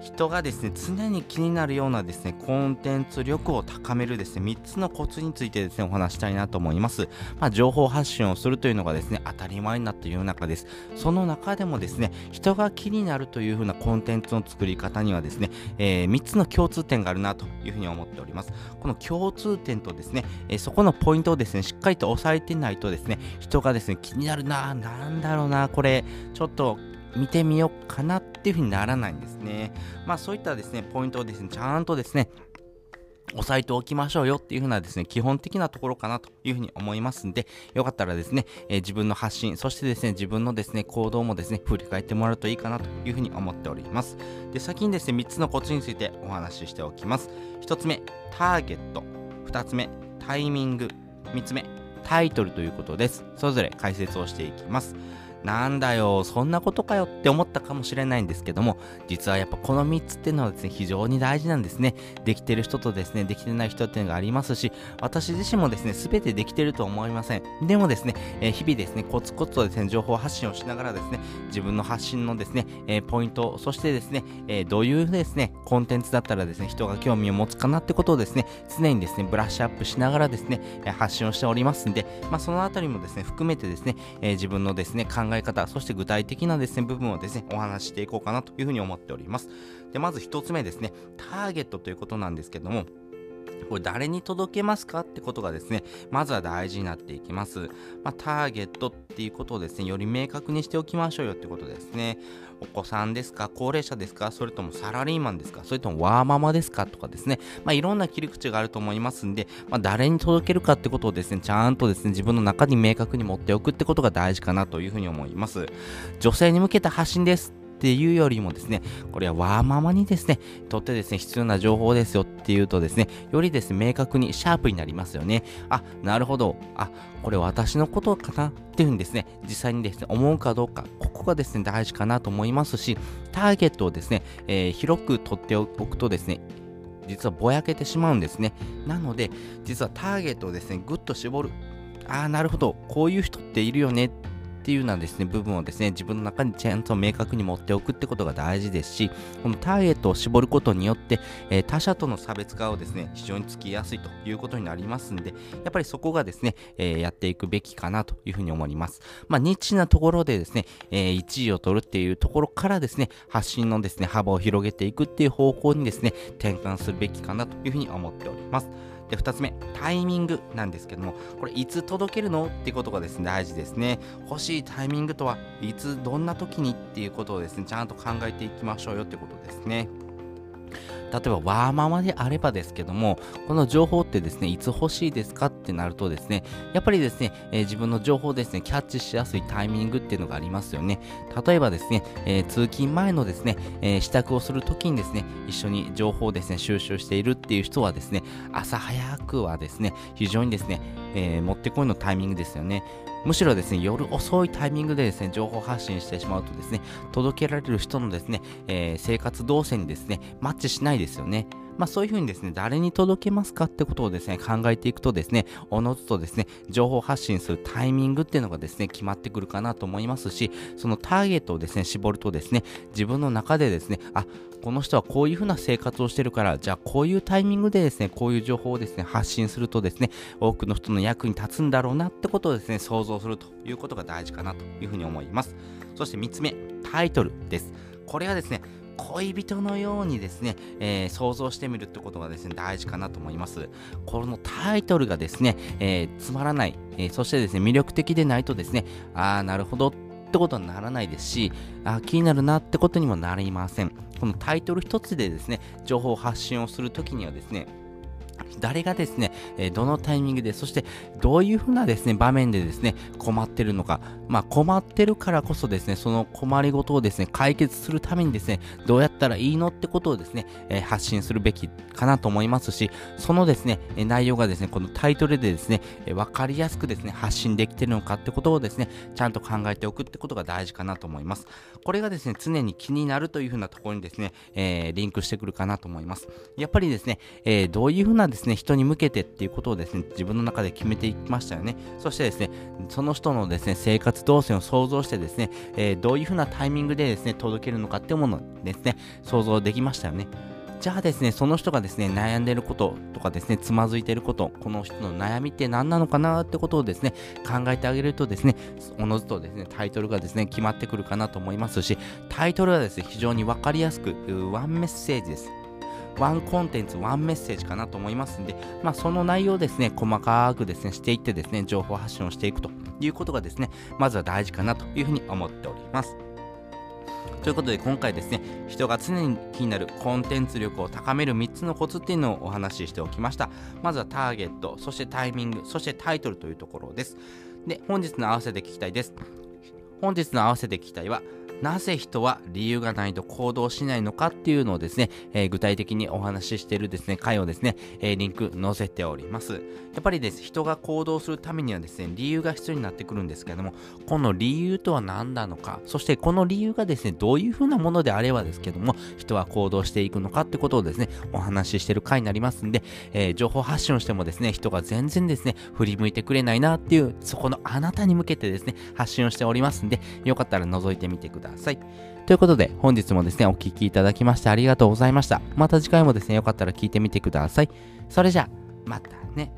人がですね常に気になるようなですねコンテンツ力を高めるですね3つのコツについてですねお話したいなと思います、まあ、情報発信をするというのがですね当たり前になっている中です。その中でもですね人が気になるというふうなコンテンツの作り方にはですね、えー、3つの共通点があるなというふうに思っております。この共通点とですね、えー、そこのポイントをですねしっかりと押さえてないとですね人がですね気になるななんだろうなこれちょっと見てみようかなっていう風にならないんですね。まあそういったですね、ポイントをですね、ちゃんとですね、押さえておきましょうよっていう風なですね、基本的なところかなというふうに思いますんで、よかったらですね、えー、自分の発信、そしてですね、自分のですね、行動もですね、振り返ってもらうといいかなというふうに思っております。で、先にですね、3つのコツについてお話ししておきます。1つ目、ターゲット。2つ目、タイミング。3つ目、タイトルということです。それぞれ解説をしていきます。なんだよ、そんなことかよって思ったかもしれないんですけども、実はやっぱこの3つっていうのはですね、非常に大事なんですね。できてる人とですね、できてない人っていうのがありますし、私自身もですね、すべてできてると思いません。でもですね、えー、日々ですね、コツコツとですね、情報発信をしながらですね、自分の発信のですね、えー、ポイント、そしてですね、えー、どういうですね、コンテンツだったらですね、人が興味を持つかなってことをですね、常にですね、ブラッシュアップしながらですね、発信をしておりますんで、まあ、そのあたりもですね、含めてですね、え自分のですね、考ええ方、そして具体的なですね、部分をですね、お話ししていこうかなというふうに思っております。で、まず1つ目ですね、ターゲットということなんですけども、これ誰に届けますかってことがですね、まずは大事になっていきます。まあ、ターゲットっていうことをですね、より明確にしておきましょうよってことですね。お子さんですか高齢者ですかそれともサラリーマンですかそれともワーママですかとかですね。まあ、いろんな切り口があると思いますんで、まあ、誰に届けるかってことをですね、ちゃんとですね、自分の中に明確に持っておくってことが大事かなというふうに思います。女性に向けた発信です。っていうよりもですね、これはワーママにですね、とってですね、必要な情報ですよっていうとですね、よりですね、明確にシャープになりますよね。あ、なるほど。あ、これ私のことかなっていうふうにですね、実際にですね、思うかどうか、ここがですね、大事かなと思いますし、ターゲットをですね、えー、広く取っておくとですね、実はぼやけてしまうんですね。なので、実はターゲットをですね、ぐっと絞る。ああ、なるほど。こういう人っているよねっっていうようなですね、部分をですね、自分の中にちゃんと明確に持っておくってことが大事ですし、このターゲットを絞ることによって、えー、他者との差別化をですね、非常につきやすいということになりますんで、やっぱりそこがですね、えー、やっていくべきかなというふうに思います。まあ、ニッチなところでですね、えー、1位を取るっていうところからですね、発信のですね、幅を広げていくっていう方向にですね、転換するべきかなというふうに思っております。で、2つ目、タイミングなんですけども、これいつ届けるのってことがですね、大事ですね。欲しいタイミングとは、いつ、どんな時にっていうことをですね、ちゃんと考えていきましょうよってことですね。例えばワーママであればですけども、この情報ってですね、いつ欲しいですかってなるとですね、やっぱりですね、えー、自分の情報をですね、キャッチしやすいタイミングっていうのがありますよね。例えばですね、えー、通勤前のですね、えー、支度をするときにですね、一緒に情報をですね、収集しているっていう人はですね、朝早くはですね、非常にですね、え持ってこいのタイミングですよね。むしろですね、夜遅いタイミングでですね、情報発信してしまうとですね、届けられる人のですね、えー、生活動線にですね、マッチしないですよね。まあそういうふうにですね、誰に届けますかってことをですね、考えていくとですね、おのずとですね、情報発信するタイミングっていうのがですね、決まってくるかなと思いますし、そのターゲットをですね、絞るとですね、自分の中でですね、あ、この人はこういうふうな生活をしてるから、じゃあこういうタイミングでですね、こういう情報をですね、発信するとですね、多くの人の役に立つんだろうなってことをですね、想像するということが大事かなというふうに思います。そして3つ目、タイトルです。これはですね、恋人のようにですね、えー、想像してみるってことがですね、大事かなと思います。このタイトルがですね、えー、つまらない、えー、そしてですね、魅力的でないとですね、ああ、なるほどってことにならないですし、あ気になるなってことにもなりません。このタイトル一つでですね、情報発信をするときにはですね、誰がですね、えどのタイミングで、そしてどういうふうなですね、場面でですね、困ってるのか、まあ困ってるからこそですね、その困りごとをですね、解決するためにですね、どうやったらいいのってことをですね、え、発信するべきかなと思いますし、そのですね、内容がですね、このタイトルでですね、えー、かりやすくですね、発信できてるのかってことをですね、ちゃんと考えておくってことが大事かなと思います。これがですね、常に気になるというふうなところにですね、えー、リンクしてくるかなと思います。やっぱりですね、えー、どういうふうなですね、ね人に向けてっていうことをですね、自分の中で決めていきましたよね。そしてですね、その人のですね、生活動線を想像してですね、えー、どういうふうなタイミングでですね、届けるのかっていうものですね、想像できましたよね。じゃあですね、その人がですね、悩んでることとかですね、つまずいてること、この人の悩みって何なのかなってことをですね、考えてあげるとですね、おのずとですね、タイトルがですね、決まってくるかなと思いますし、タイトルはですね、非常にわかりやすく、ワンメッセージです。ワンコンテンツ、ワンメッセージかなと思いますんで、まあ、その内容をですね、細かくですね、していってですね、情報発信をしていくということがですね、まずは大事かなというふうに思っております。ということで今回ですね人が常に気になるコンテンツ力を高める3つのコツっていうのをお話ししておきました。まずはターゲットそしてタイミングそしてタイトルというところです。で本日の合わせて聞きたいです。本日の合わせて聞きたいはなぜ人は理由がないと行動しないのかっていうのをですね、えー、具体的にお話ししているですね、回をですね、えー、リンク載せております。やっぱりです、人が行動するためにはですね、理由が必要になってくるんですけれども、この理由とは何なのか、そしてこの理由がですね、どういうふうなものであればですけども、人は行動していくのかってことをですね、お話ししている回になりますんで、えー、情報発信をしてもですね、人が全然ですね、振り向いてくれないなっていう、そこのあなたに向けてですね、発信をしておりますんで、よかったら覗いてみてくださいださい。ということで、本日もですね、お聴きいただきましてありがとうございました。また次回もですね、よかったら聞いてみてください。それじゃあ、またね。